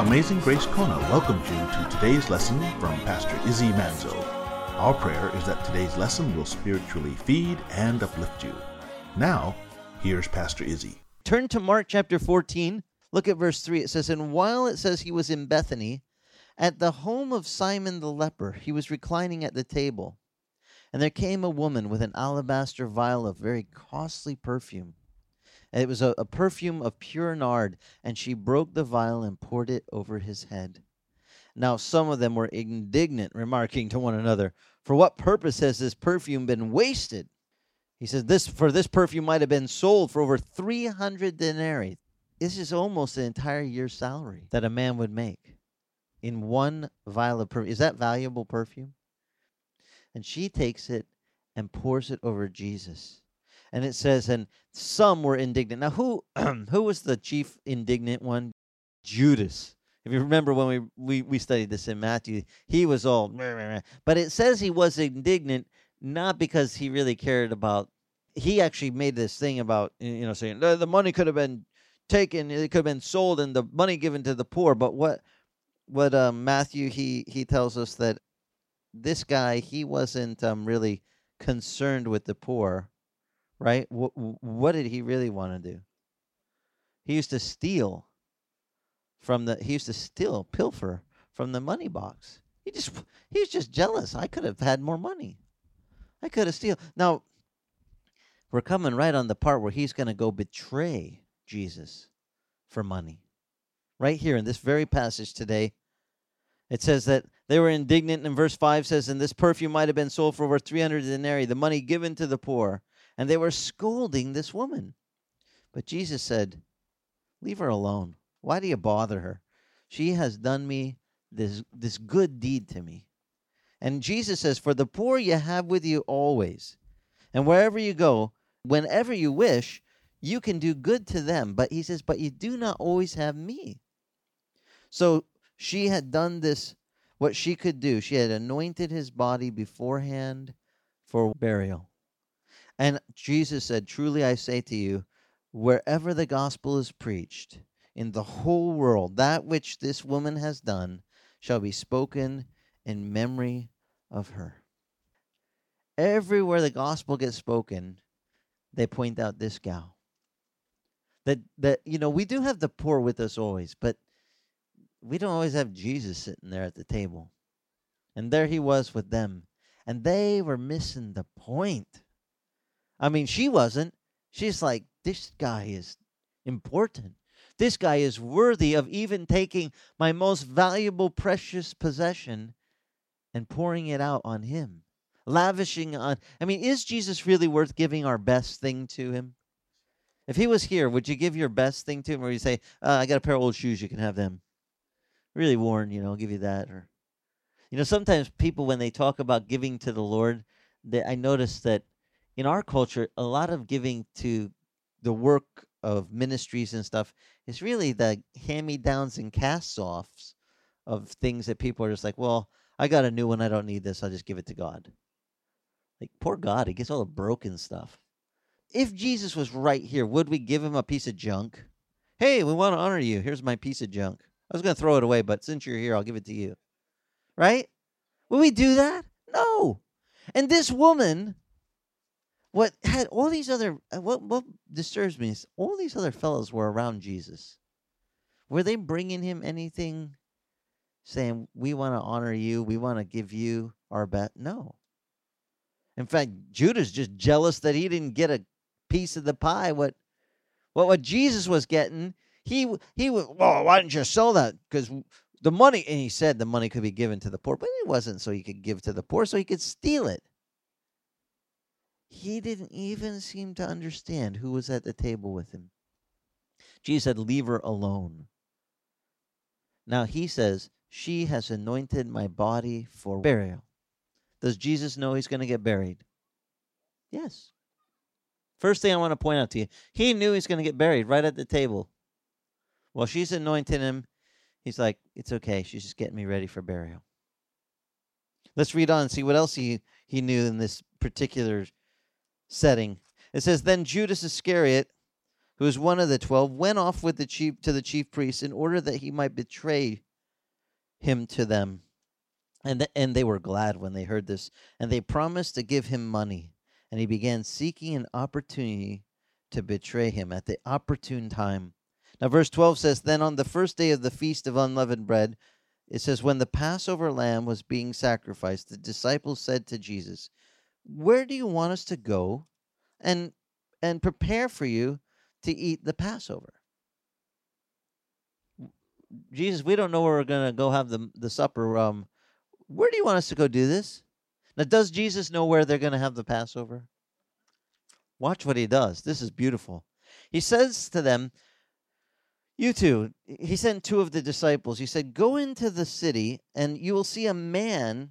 Amazing Grace Kona welcomes you to today's lesson from Pastor Izzy Manzo. Our prayer is that today's lesson will spiritually feed and uplift you. Now, here's Pastor Izzy. Turn to Mark chapter 14. Look at verse 3. It says, And while it says he was in Bethany, at the home of Simon the leper, he was reclining at the table. And there came a woman with an alabaster vial of very costly perfume. It was a, a perfume of pure nard, and she broke the vial and poured it over his head. Now some of them were indignant, remarking to one another, For what purpose has this perfume been wasted? He said, This for this perfume might have been sold for over three hundred denarii. This is almost an entire year's salary that a man would make in one vial of perfume. Is that valuable perfume? And she takes it and pours it over Jesus. And it says, and some were indignant. Now, who who was the chief indignant one? Judas. If you remember when we, we, we studied this in Matthew, he was all, but it says he was indignant not because he really cared about. He actually made this thing about you know saying the, the money could have been taken, it could have been sold, and the money given to the poor. But what what um, Matthew he he tells us that this guy he wasn't um, really concerned with the poor, right? What what did he really want to do? He used to steal from the he used to steal pilfer from the money box. He just he was just jealous. I could have had more money. I could have steal. Now we're coming right on the part where he's going to go betray Jesus for money. Right here in this very passage today, it says that they were indignant, and verse 5 says, And this perfume might have been sold for over 300 denarii, the money given to the poor. And they were scolding this woman. But Jesus said, Leave her alone. Why do you bother her? She has done me this, this good deed to me. And Jesus says, For the poor you have with you always. And wherever you go, whenever you wish, you can do good to them. But he says, But you do not always have me. So she had done this, what she could do. She had anointed his body beforehand for burial. And Jesus said, Truly I say to you, wherever the gospel is preached in the whole world, that which this woman has done shall be spoken in memory of her. Everywhere the gospel gets spoken, they point out this gal. That that you know, we do have the poor with us always, but we don't always have Jesus sitting there at the table. And there he was with them. And they were missing the point. I mean, she wasn't. She's like, this guy is important. This guy is worthy of even taking my most valuable, precious possession and pouring it out on him, lavishing on. I mean, is Jesus really worth giving our best thing to him? If he was here, would you give your best thing to him, or you say, uh, "I got a pair of old shoes, you can have them"? really worn, you know, I'll give you that. Or, you know, sometimes people when they talk about giving to the Lord, they, I notice that in our culture, a lot of giving to the work of ministries and stuff is really the hand-me-downs and cast-offs of things that people are just like, well, I got a new one, I don't need this, I'll just give it to God. Like poor God, he gets all the broken stuff. If Jesus was right here, would we give him a piece of junk? Hey, we want to honor you. Here's my piece of junk. I was going to throw it away, but since you're here, I'll give it to you. Right? Would we do that? No. And this woman, what had all these other, uh, what, what disturbs me is all these other fellows were around Jesus. Were they bringing him anything saying, we want to honor you, we want to give you our best? No. In fact, Judas just jealous that he didn't get a piece of the pie. What, what, what Jesus was getting, he he was well, why didn't you sell that? Because the money, and he said the money could be given to the poor, but it wasn't so he could give to the poor, so he could steal it. He didn't even seem to understand who was at the table with him. Jesus said, Leave her alone. Now he says, She has anointed my body for burial. Does Jesus know he's going to get buried? Yes. First thing I want to point out to you, he knew he's going to get buried right at the table. While she's anointing him, he's like, It's okay. She's just getting me ready for burial. Let's read on and see what else he, he knew in this particular setting. It says, Then Judas Iscariot, who was one of the twelve, went off with the chief to the chief priests in order that he might betray him to them. And, th- and they were glad when they heard this, and they promised to give him money. And he began seeking an opportunity to betray him at the opportune time. Now, verse 12 says, Then on the first day of the feast of unleavened bread, it says, When the Passover lamb was being sacrificed, the disciples said to Jesus, Where do you want us to go and, and prepare for you to eat the Passover? Jesus, we don't know where we're going to go have the, the supper. Um, where do you want us to go do this? Now, does Jesus know where they're going to have the Passover? Watch what he does. This is beautiful. He says to them, You two, he sent two of the disciples. He said, Go into the city, and you will see a man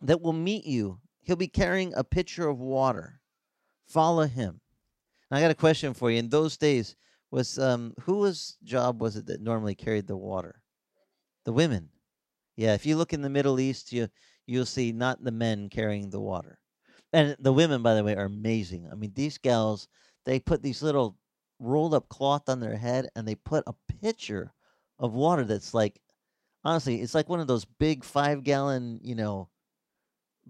that will meet you. He'll be carrying a pitcher of water. Follow him. Now, I got a question for you. In those days, was um, job was it that normally carried the water? The women. Yeah, if you look in the Middle East, you you'll see not the men carrying the water. And the women, by the way, are amazing. I mean, these gals, they put these little rolled up cloth on their head and they put a pitcher of water that's like honestly, it's like one of those big five gallon, you know,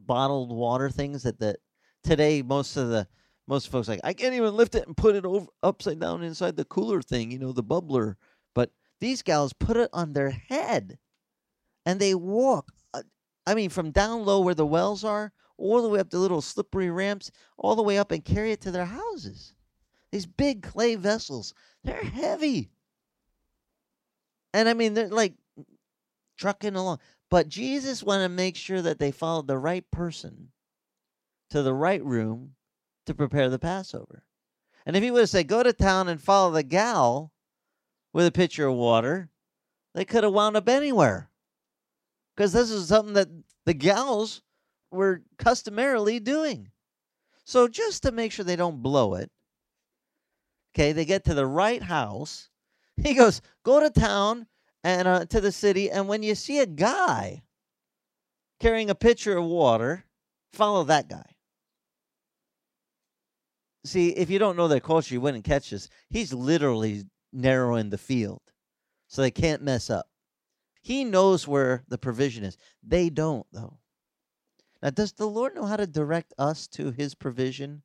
bottled water things that that today most of the most folks like I can't even lift it and put it over upside down inside the cooler thing, you know, the bubbler. But these gals put it on their head, and they walk. uh, I mean, from down low where the wells are, all the way up the little slippery ramps, all the way up and carry it to their houses. These big clay vessels, they're heavy. And I mean, they're like trucking along. But Jesus wanted to make sure that they followed the right person to the right room to prepare the Passover. And if he would have said, go to town and follow the gal with a pitcher of water, they could have wound up anywhere. Because this is something that the gals were customarily doing. So just to make sure they don't blow it, okay, they get to the right house. He goes, go to town and uh, to the city, and when you see a guy carrying a pitcher of water, follow that guy. See, if you don't know their culture, you wouldn't catch this. He's literally narrowing the field so they can't mess up. He knows where the provision is. They don't, though. Now, does the Lord know how to direct us to his provision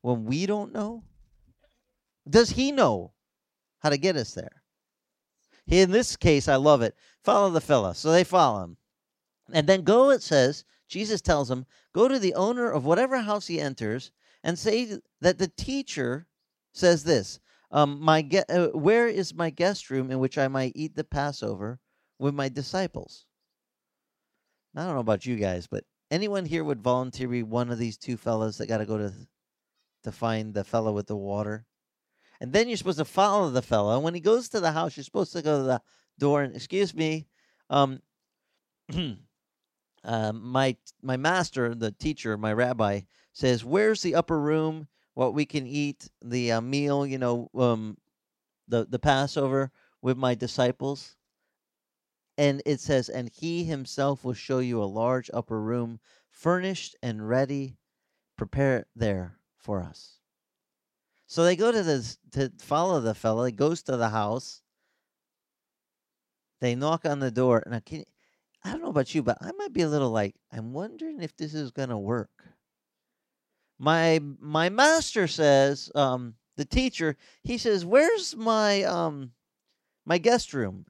when we don't know? Does he know how to get us there? In this case, I love it. Follow the fella. So they follow him. And then go, it says, Jesus tells him, go to the owner of whatever house he enters and say that the teacher says this um, my ge- uh, Where is my guest room in which I might eat the Passover with my disciples? I don't know about you guys, but anyone here would volunteer be one of these two fellas that got to go to to find the fellow with the water? And then you're supposed to follow the fellow. And when he goes to the house, you're supposed to go to the door and, excuse me, um, uh, my my master, the teacher, my rabbi, says, "Where's the upper room? What we can eat the uh, meal? You know, um, the the Passover with my disciples." And it says, "And he himself will show you a large upper room, furnished and ready. Prepare it there for us." So they go to this to follow the fellow. He goes to the house. They knock on the door, I can. I don't know about you, but I might be a little like I'm wondering if this is gonna work. My my master says, um, the teacher, he says, "Where's my um, my guest room?"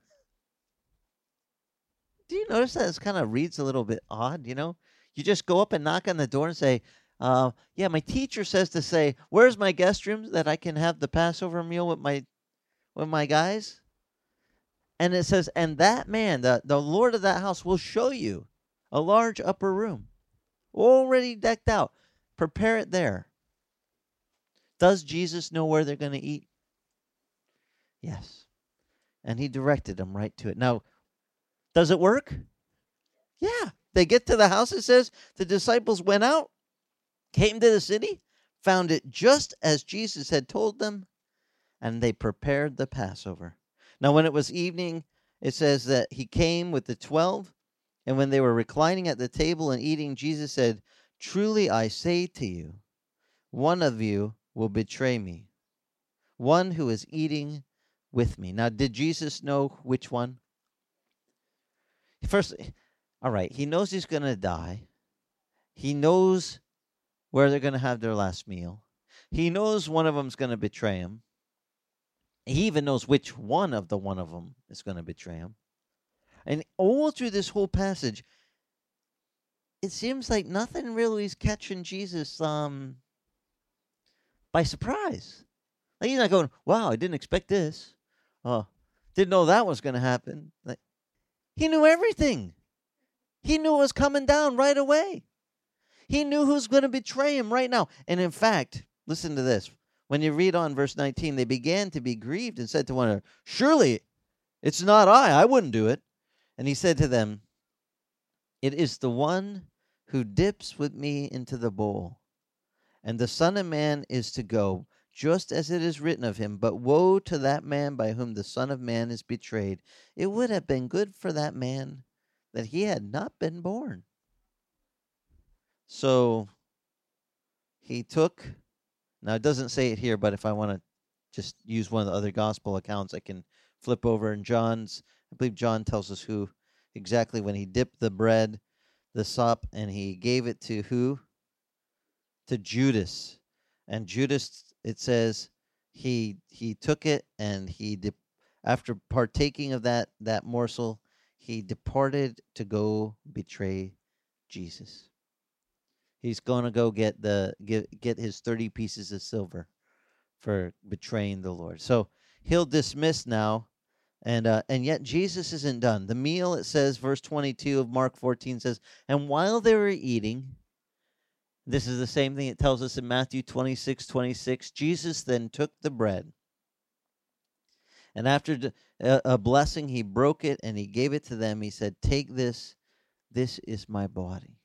Do you notice that it kind of reads a little bit odd? You know, you just go up and knock on the door and say, uh, yeah, my teacher says to say, "Where's my guest room that I can have the Passover meal with my with my guys?" And it says, "And that man, the the Lord of that house, will show you a large upper room, already decked out. Prepare it there." Does Jesus know where they're going to eat? Yes, and he directed them right to it. Now, does it work? Yeah. They get to the house. It says the disciples went out came to the city, found it just as Jesus had told them, and they prepared the Passover. Now, when it was evening, it says that he came with the twelve, and when they were reclining at the table and eating, Jesus said, Truly I say to you, one of you will betray me. one who is eating with me. Now, did Jesus know which one? First, all right, he knows he's going to die. He knows where they're going to have their last meal. He knows one of them's going to betray him. He even knows which one of the one of them is going to betray him. And all through this whole passage, it seems like nothing really is catching Jesus um, by surprise. Like he's not going, "Wow, I didn't expect this. Oh, didn't know that was going to happen." Like, he knew everything. He knew it was coming down right away. He knew who's going to betray him right now. And in fact, listen to this. When you read on verse 19, they began to be grieved and said to one another, Surely it's not I. I wouldn't do it. And he said to them, It is the one who dips with me into the bowl. And the Son of Man is to go, just as it is written of him. But woe to that man by whom the Son of Man is betrayed. It would have been good for that man that he had not been born. So he took, now it doesn't say it here, but if I want to just use one of the other gospel accounts, I can flip over in John's. I believe John tells us who exactly when he dipped the bread, the sop, and he gave it to who? To Judas. And Judas, it says, he he took it and he de- after partaking of that that morsel, he departed to go betray Jesus. He's going to go get the get get his 30 pieces of silver for betraying the Lord. So he'll dismiss now and uh, and yet Jesus isn't done. The meal it says verse 22 of Mark 14 says, "And while they were eating, this is the same thing it tells us in Matthew 26, 26. Jesus then took the bread. And after a blessing, he broke it and he gave it to them. He said, Take this. This is my body.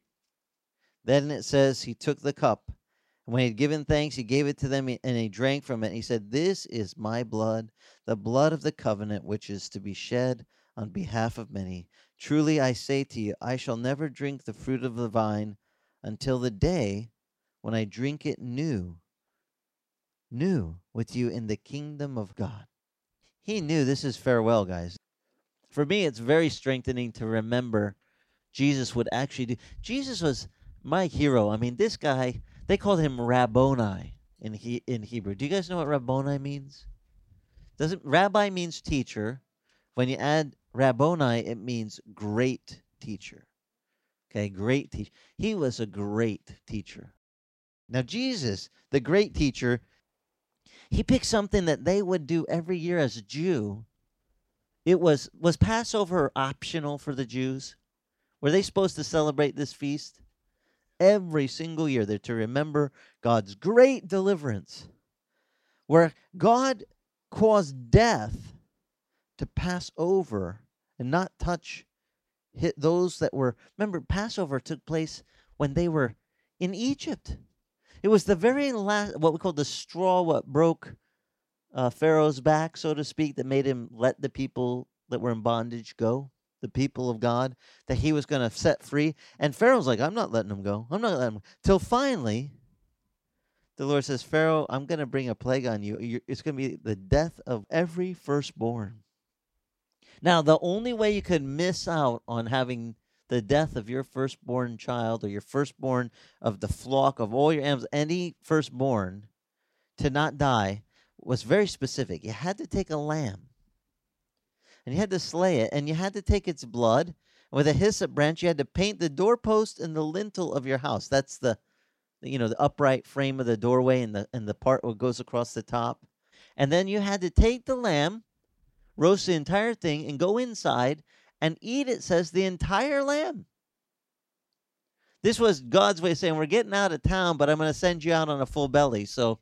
Then it says, He took the cup. And when he had given thanks, he gave it to them and he drank from it. And he said, This is my blood, the blood of the covenant, which is to be shed on behalf of many. Truly I say to you, I shall never drink the fruit of the vine until the day when I drink it new, new with you in the kingdom of God. He knew this is farewell, guys. For me, it's very strengthening to remember Jesus would actually do. Jesus was my hero. I mean, this guy, they called him Rabboni in he, in Hebrew. Do you guys know what Rabboni means? Doesn't rabbi means teacher. When you add Rabboni, it means great teacher. Okay, great teacher. He was a great teacher. Now, Jesus, the great teacher, he picked something that they would do every year as a Jew. It was was Passover optional for the Jews? Were they supposed to celebrate this feast? Every single year, they're to remember God's great deliverance, where God caused death to pass over and not touch hit those that were remember Passover took place when they were in Egypt. It was the very last what we call the straw what broke uh, Pharaoh's back, so to speak, that made him let the people that were in bondage go, the people of God, that he was going to set free. And Pharaoh's like, I'm not letting them go. I'm not letting them. Till finally, the Lord says, Pharaoh, I'm going to bring a plague on you. It's going to be the death of every firstborn. Now, the only way you could miss out on having the death of your firstborn child or your firstborn of the flock of all your animals, any firstborn, to not die was very specific. You had to take a lamb and you had to slay it, and you had to take its blood. With a hyssop branch, you had to paint the doorpost and the lintel of your house. That's the, you know, the upright frame of the doorway and the and the part that goes across the top. And then you had to take the lamb roast the entire thing, and go inside and eat, it says, the entire lamb. This was God's way of saying, We're getting out of town, but I'm going to send you out on a full belly. So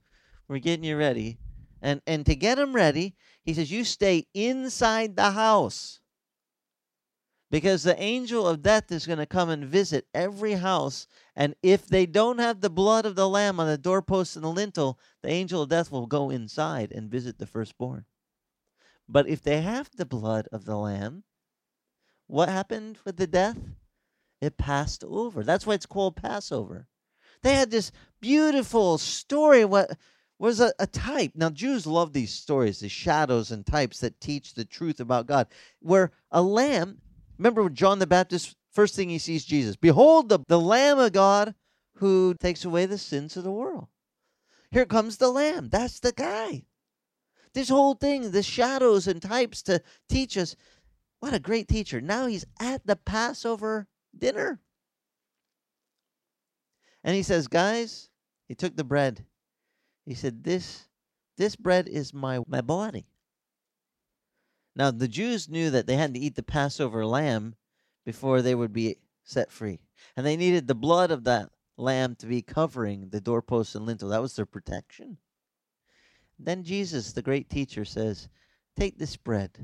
we're getting you ready. And, and to get them ready, he says, You stay inside the house. Because the angel of death is going to come and visit every house. And if they don't have the blood of the lamb on the doorpost and the lintel, the angel of death will go inside and visit the firstborn. But if they have the blood of the lamb, what happened with the death? It passed over. That's why it's called Passover. They had this beautiful story what was a, a type. Now, Jews love these stories, these shadows and types that teach the truth about God. Where a lamb, remember John the Baptist, first thing he sees Jesus Behold, the, the Lamb of God who takes away the sins of the world. Here comes the Lamb. That's the guy. This whole thing, the shadows and types to teach us. What a great teacher. Now he's at the Passover dinner. And he says, Guys, he took the bread he said, This this bread is my, my body. Now the Jews knew that they had to eat the Passover lamb before they would be set free. And they needed the blood of that lamb to be covering the doorposts and lintel. That was their protection. Then Jesus, the great teacher, says, Take this bread.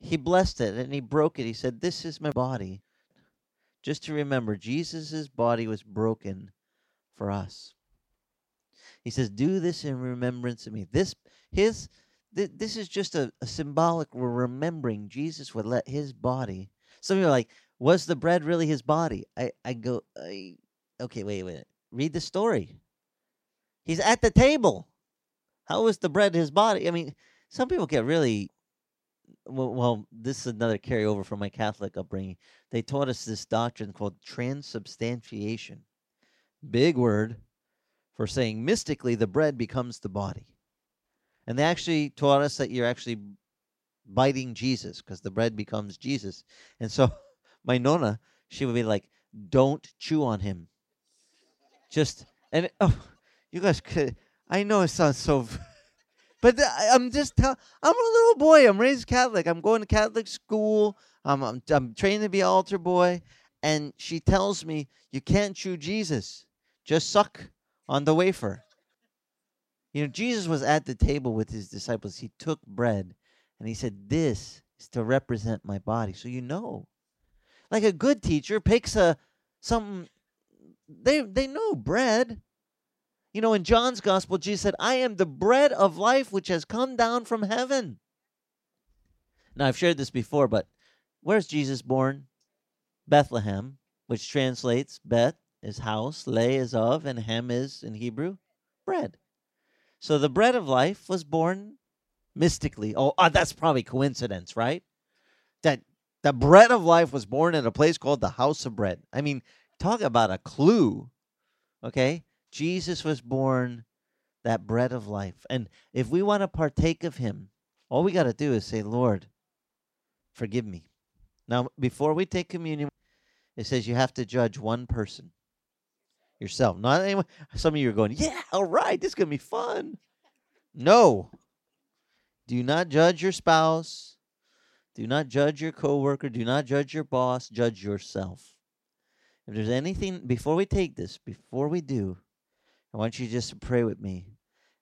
He blessed it and he broke it. He said, This is my body. Just to remember, Jesus' body was broken for us. He says, "Do this in remembrance of me." This his th- this is just a, a symbolic. We're remembering Jesus would let his body. Some of you are like, "Was the bread really his body?" I I go, I, okay, wait, wait. Read the story. He's at the table. How was the bread his body? I mean, some people get really well, well, this is another carryover from my Catholic upbringing. They taught us this doctrine called transubstantiation. Big word, for saying mystically the bread becomes the body. And they actually taught us that you're actually biting Jesus because the bread becomes Jesus. And so my nonna, she would be like, don't chew on him. Just, and oh, you guys could, I know it sounds so, but I'm just tell, I'm a little boy. I'm raised Catholic. I'm going to Catholic school. I'm, I'm, I'm trained to be altar boy. And she tells me, you can't chew Jesus. Just suck on the wafer. You know, Jesus was at the table with his disciples. He took bread and he said, This is to represent my body. So you know. Like a good teacher picks a something they they know bread. You know, in John's gospel, Jesus said, I am the bread of life which has come down from heaven. Now I've shared this before, but where's Jesus born? Bethlehem, which translates Beth is house, lay is of, and hem is in Hebrew bread. So the bread of life was born mystically. Oh, uh, that's probably coincidence, right? That the bread of life was born in a place called the house of bread. I mean, talk about a clue. Okay? Jesus was born that bread of life. And if we want to partake of him, all we got to do is say, Lord, forgive me. Now, before we take communion, it says you have to judge one person yourself. Not anyone. Some of you are going, yeah, all right, this is gonna be fun. No. Do not judge your spouse. Do not judge your coworker. Do not judge your boss. Judge yourself. If there's anything before we take this, before we do, I want you just to pray with me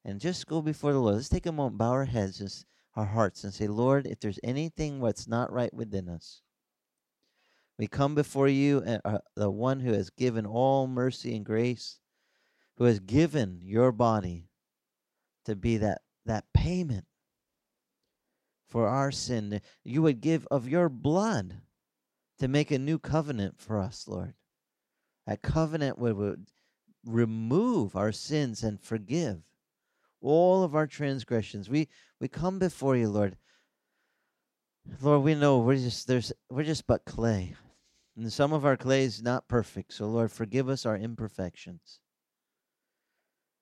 and just go before the Lord. Let's take a moment, bow our heads and our hearts, and say, Lord, if there's anything what's not right within us, we come before you, and uh, the one who has given all mercy and grace, who has given your body to be that, that payment for our sin. You would give of your blood to make a new covenant for us, Lord. That covenant would, would remove our sins and forgive all of our transgressions. We we come before you, Lord. Lord, we know we're just there's we're just but clay. And some of our clay is not perfect. So, Lord, forgive us our imperfections.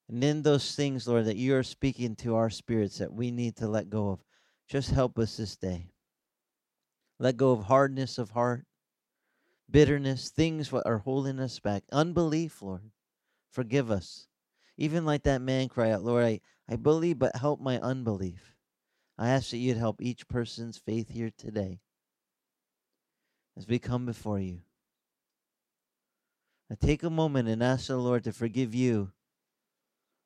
And in those things, Lord, that you are speaking to our spirits that we need to let go of, just help us this day. Let go of hardness of heart, bitterness, things that are holding us back, unbelief, Lord. Forgive us. Even like that man cry out, Lord, I, I believe, but help my unbelief. I ask that you'd help each person's faith here today as we come before you. Now take a moment and ask the Lord to forgive you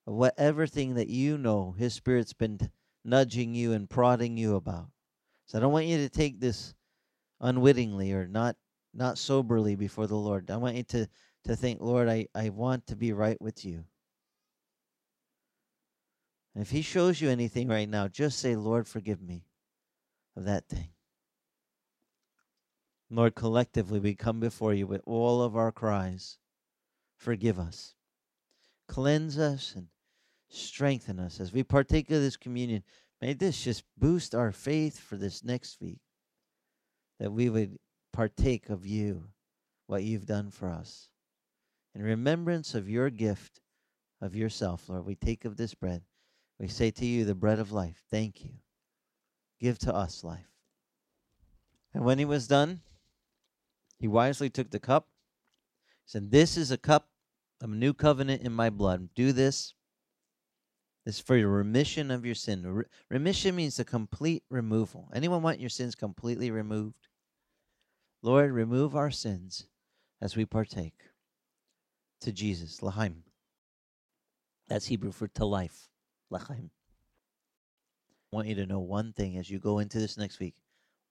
of whatever thing that you know His Spirit's been nudging you and prodding you about. So I don't want you to take this unwittingly or not not soberly before the Lord. I want you to to think, Lord, I, I want to be right with you. And if he shows you anything right now, just say, Lord, forgive me of that thing. Lord, collectively we come before you with all of our cries. Forgive us. Cleanse us and strengthen us as we partake of this communion. May this just boost our faith for this next week. That we would partake of you, what you've done for us. In remembrance of your gift of yourself, Lord, we take of this bread. We say to you, the bread of life, thank you. Give to us life. And when he was done, he wisely took the cup. Said, This is a cup of a new covenant in my blood. Do this. This is for your remission of your sin. Re- remission means the complete removal. Anyone want your sins completely removed? Lord, remove our sins as we partake. To Jesus, Lahaim. That's Hebrew for to life. L'chaim. I want you to know one thing as you go into this next week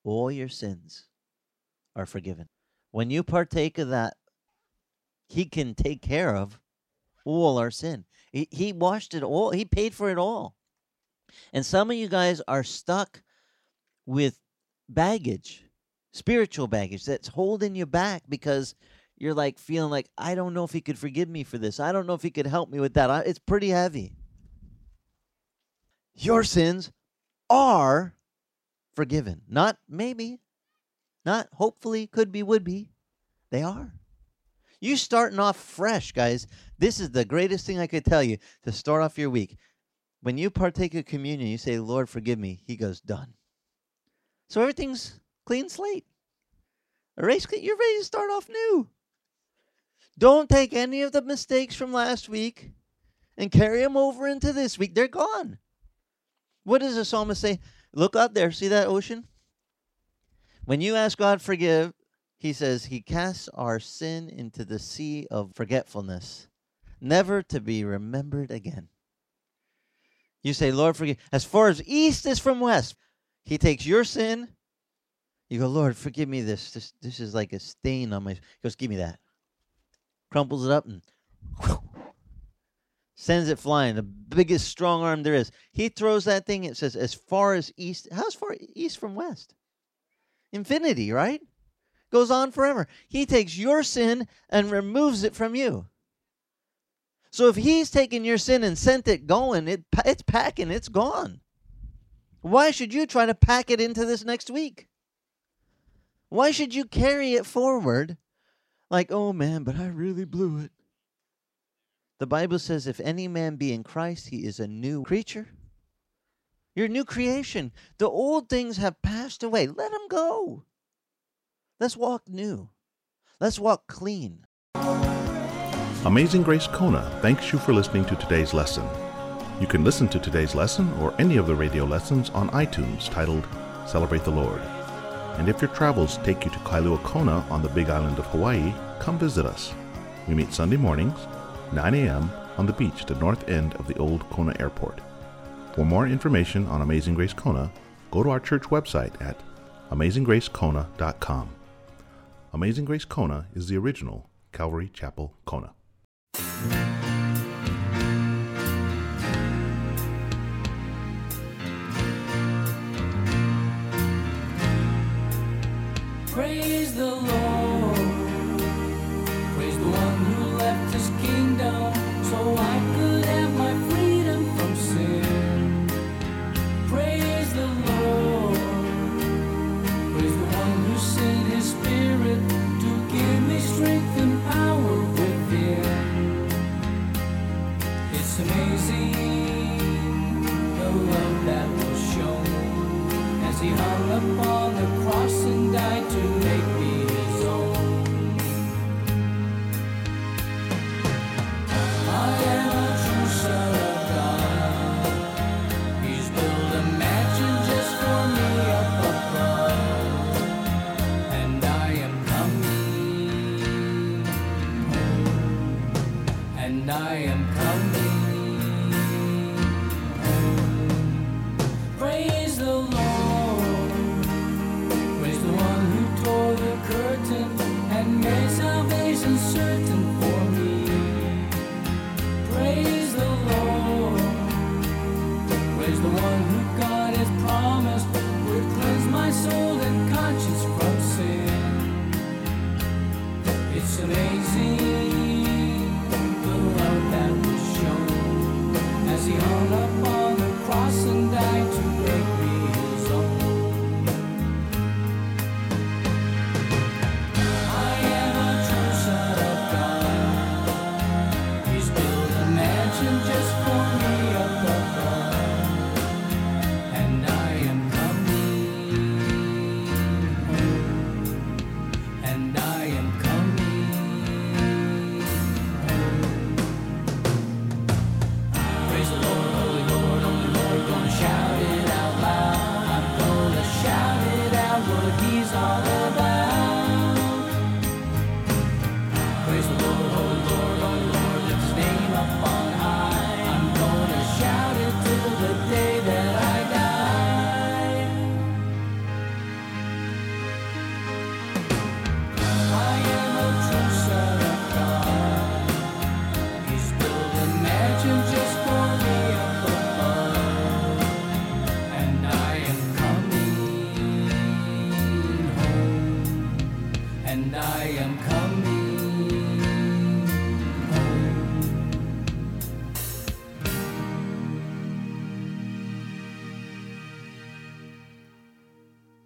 all your sins are forgiven. When you partake of that, He can take care of all our sin. He, he washed it all, He paid for it all. And some of you guys are stuck with baggage, spiritual baggage that's holding you back because you're like feeling like, I don't know if He could forgive me for this. I don't know if He could help me with that. It's pretty heavy. Your sins are forgiven. Not maybe, not hopefully, could be, would be. They are. You starting off fresh, guys. This is the greatest thing I could tell you to start off your week. When you partake of communion, you say, Lord, forgive me. He goes, done. So everything's clean slate. Erase, you're ready to start off new. Don't take any of the mistakes from last week and carry them over into this week. They're gone. What does the psalmist say? Look out there. See that ocean? When you ask God forgive, he says he casts our sin into the sea of forgetfulness, never to be remembered again. You say, Lord, forgive. As far as east is from west, he takes your sin. You go, Lord, forgive me this. This, this is like a stain on my. He goes, give me that. Crumples it up and whew, sends it flying. The biggest strong arm there is. He throws that thing. It says, as far as east. How's far east from west? Infinity, right? Goes on forever. He takes your sin and removes it from you. So if he's taken your sin and sent it going, it, it's packing, it's gone. Why should you try to pack it into this next week? Why should you carry it forward like, oh man, but I really blew it? The Bible says, if any man be in Christ, he is a new creature. You're a new creation. The old things have passed away. Let them go. Let's walk new. Let's walk clean. Amazing Grace Kona thanks you for listening to today's lesson. You can listen to today's lesson or any of the radio lessons on iTunes titled Celebrate the Lord. And if your travels take you to Kailua Kona on the big island of Hawaii, come visit us. We meet Sunday mornings 9 a.m. on the beach at the north end of the old Kona Airport. For more information on Amazing Grace Kona, go to our church website at amazinggracekona.com. Amazing Grace Kona is the original Calvary Chapel Kona.